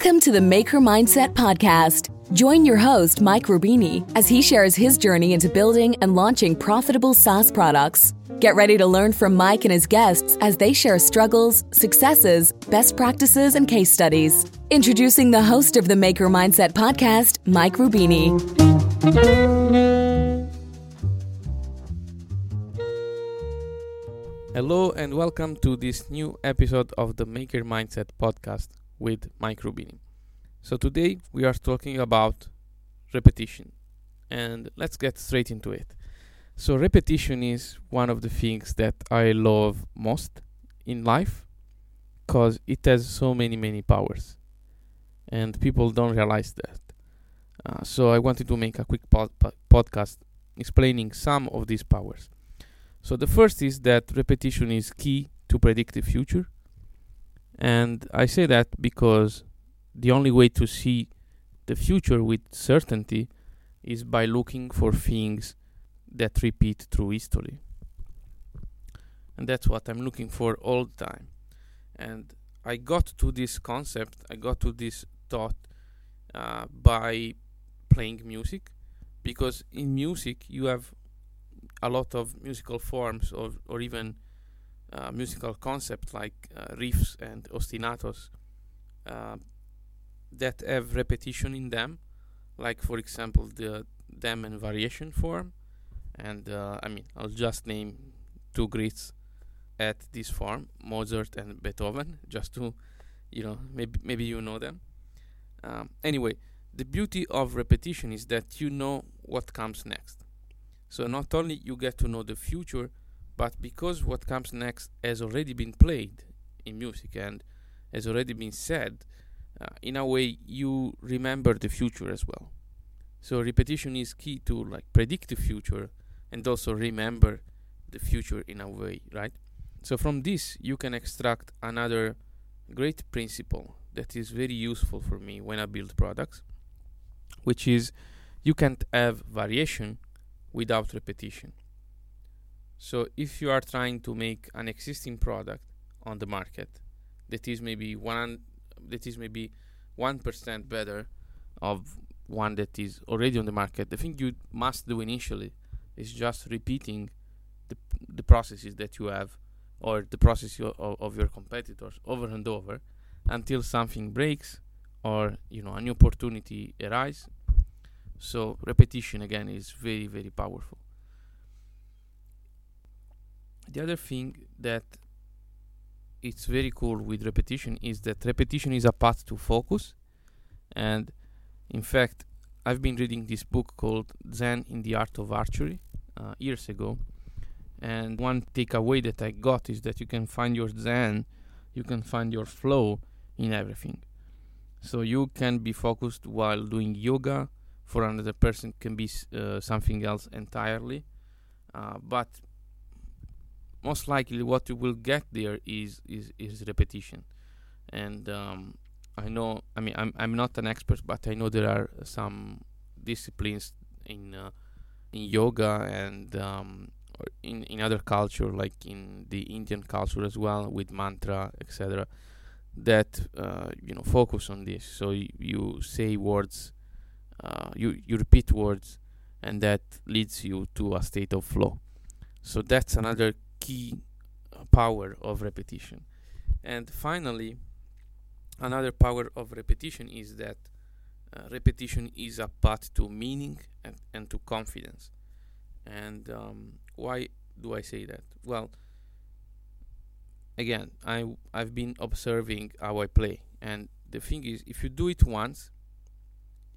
Welcome to the Maker Mindset Podcast. Join your host, Mike Rubini, as he shares his journey into building and launching profitable SaaS products. Get ready to learn from Mike and his guests as they share struggles, successes, best practices, and case studies. Introducing the host of the Maker Mindset Podcast, Mike Rubini. Hello and welcome to this new episode of the Maker Mindset podcast with Rubini. So today we are talking about repetition and let's get straight into it. So repetition is one of the things that I love most in life because it has so many many powers and people don't realize that. Uh, so I wanted to make a quick pod- podcast explaining some of these powers. So the first is that repetition is key to predict the future and I say that because the only way to see the future with certainty is by looking for things that repeat through history. And that's what I'm looking for all the time. And I got to this concept, I got to this thought uh, by playing music because in music you have a lot of musical forms or, or even uh, musical concept like uh, riffs and ostinatos uh, that have repetition in them, like for example the them and variation form, and uh, I mean I'll just name two greats at this form, Mozart and Beethoven, just to you know maybe maybe you know them. Um, anyway, the beauty of repetition is that you know what comes next. So not only you get to know the future, but because what comes next has already been played in music and has already been said, uh, in a way you remember the future as well. So repetition is key to like predict the future and also remember the future in a way, right? So from this you can extract another great principle that is very useful for me when I build products, which is you can't have variation without repetition. So if you are trying to make an existing product on the market that is maybe one that is maybe one percent better of one that is already on the market, the thing you must do initially is just repeating the the processes that you have or the process of, of your competitors over and over until something breaks or you know a new opportunity arises. So repetition again is very very powerful the other thing that it's very cool with repetition is that repetition is a path to focus. And in fact i've been reading this book called zen in the art of archery uh, years ago. And one takeaway that i got is that you can find your zen you can find your flow in everything. So you can be focused while doing yoga for another person can be uh, something else entirely. Uh, but most likely what you will get there is is, is repetition. And um, I know I mean I'm I'm not an expert but I know there are some disciplines in uh, in yoga and um, in in other culture like in the Indian culture as well with mantra etc that uh, you know focus on this. So y- you say words uh, you you repeat words and that leads you to a state of flow. So that's another key uh, power of repetition. And finally, another power of repetition is that uh, repetition is a path to meaning and, and to confidence. And um, why do I say that? Well, again, I I've been observing how I play, and the thing is, if you do it once,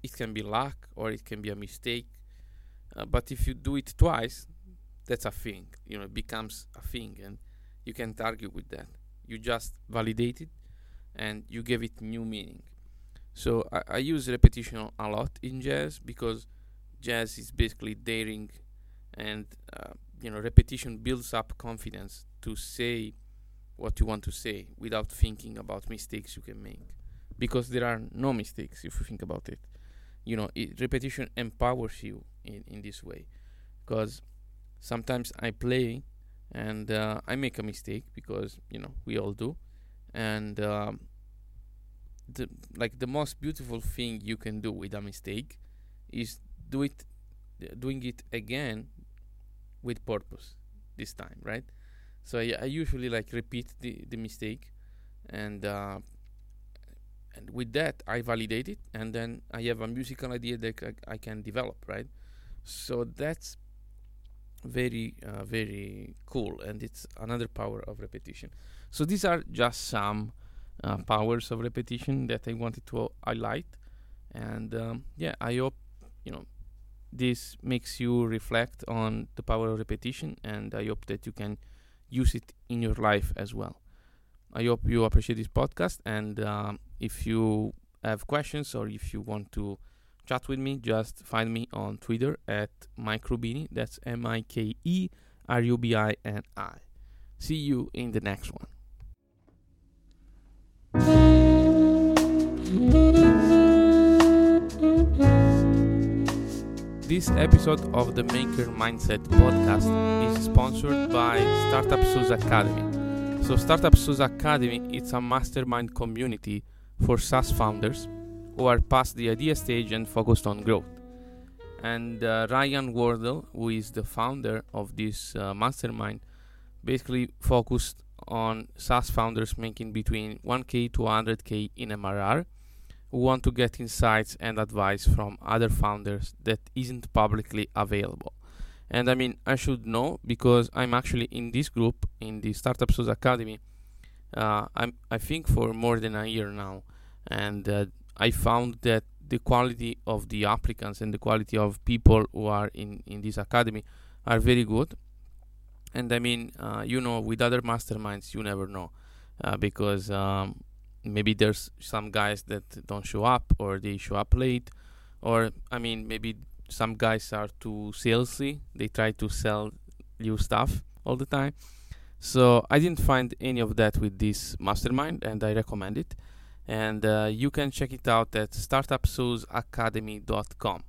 it can be luck or it can be a mistake. Uh, but if you do it twice, that's a thing you know it becomes a thing and you can't argue with that. You just validate it and you give it new meaning. So I, I use repetition a lot in jazz because jazz is basically daring and uh, you know repetition builds up confidence to say what you want to say without thinking about mistakes you can make. Because there are no mistakes if you think about it. You know it, repetition empowers you in, in this way. Because sometimes I play and uh, I make a mistake because you know we all do, and um, the like the most beautiful thing you can do with a mistake is do it doing it again with purpose this time right? So I, I usually like repeat the, the mistake and uh, and with that I validate it and then I have a musical idea that I, I can develop right? So that's very uh, very cool and it's another power of repetition. So these are just some uh, powers of repetition that I wanted to highlight and um, yeah I hope you know this makes you reflect on the power of repetition and I hope that you can use it in your life as well. I hope you appreciate this podcast and um, if you have questions or if you want to chat with me, just find me on Twitter at Mike Rubini. That's M I K E R U B I N I. See you in the next one. This episode of the Maker Mindset podcast is sponsored by Startup SaaS Academy. So, Startup SaaS Academy it's a mastermind community for SaaS founders who are past the idea stage and focused on growth. And uh, Ryan Wardle, who is the founder of this uh, mastermind, basically focused on SaaS founders making between 1k to 100k in MRR who want to get insights and advice from other founders that isn't publicly available. And I mean, I should know because I'm actually in this group in the Startup SaaS Academy. Uh, I'm I think for more than a year now, and uh, I found that the quality of the applicants and the quality of people who are in in this academy are very good. And I mean, uh, you know, with other masterminds, you never know uh, because um, maybe there's some guys that don't show up or they show up late, or I mean, maybe some guys are too salesy. They try to sell you stuff all the time. So I didn't find any of that with this mastermind, and I recommend it and uh, you can check it out at startupsaasacademy.com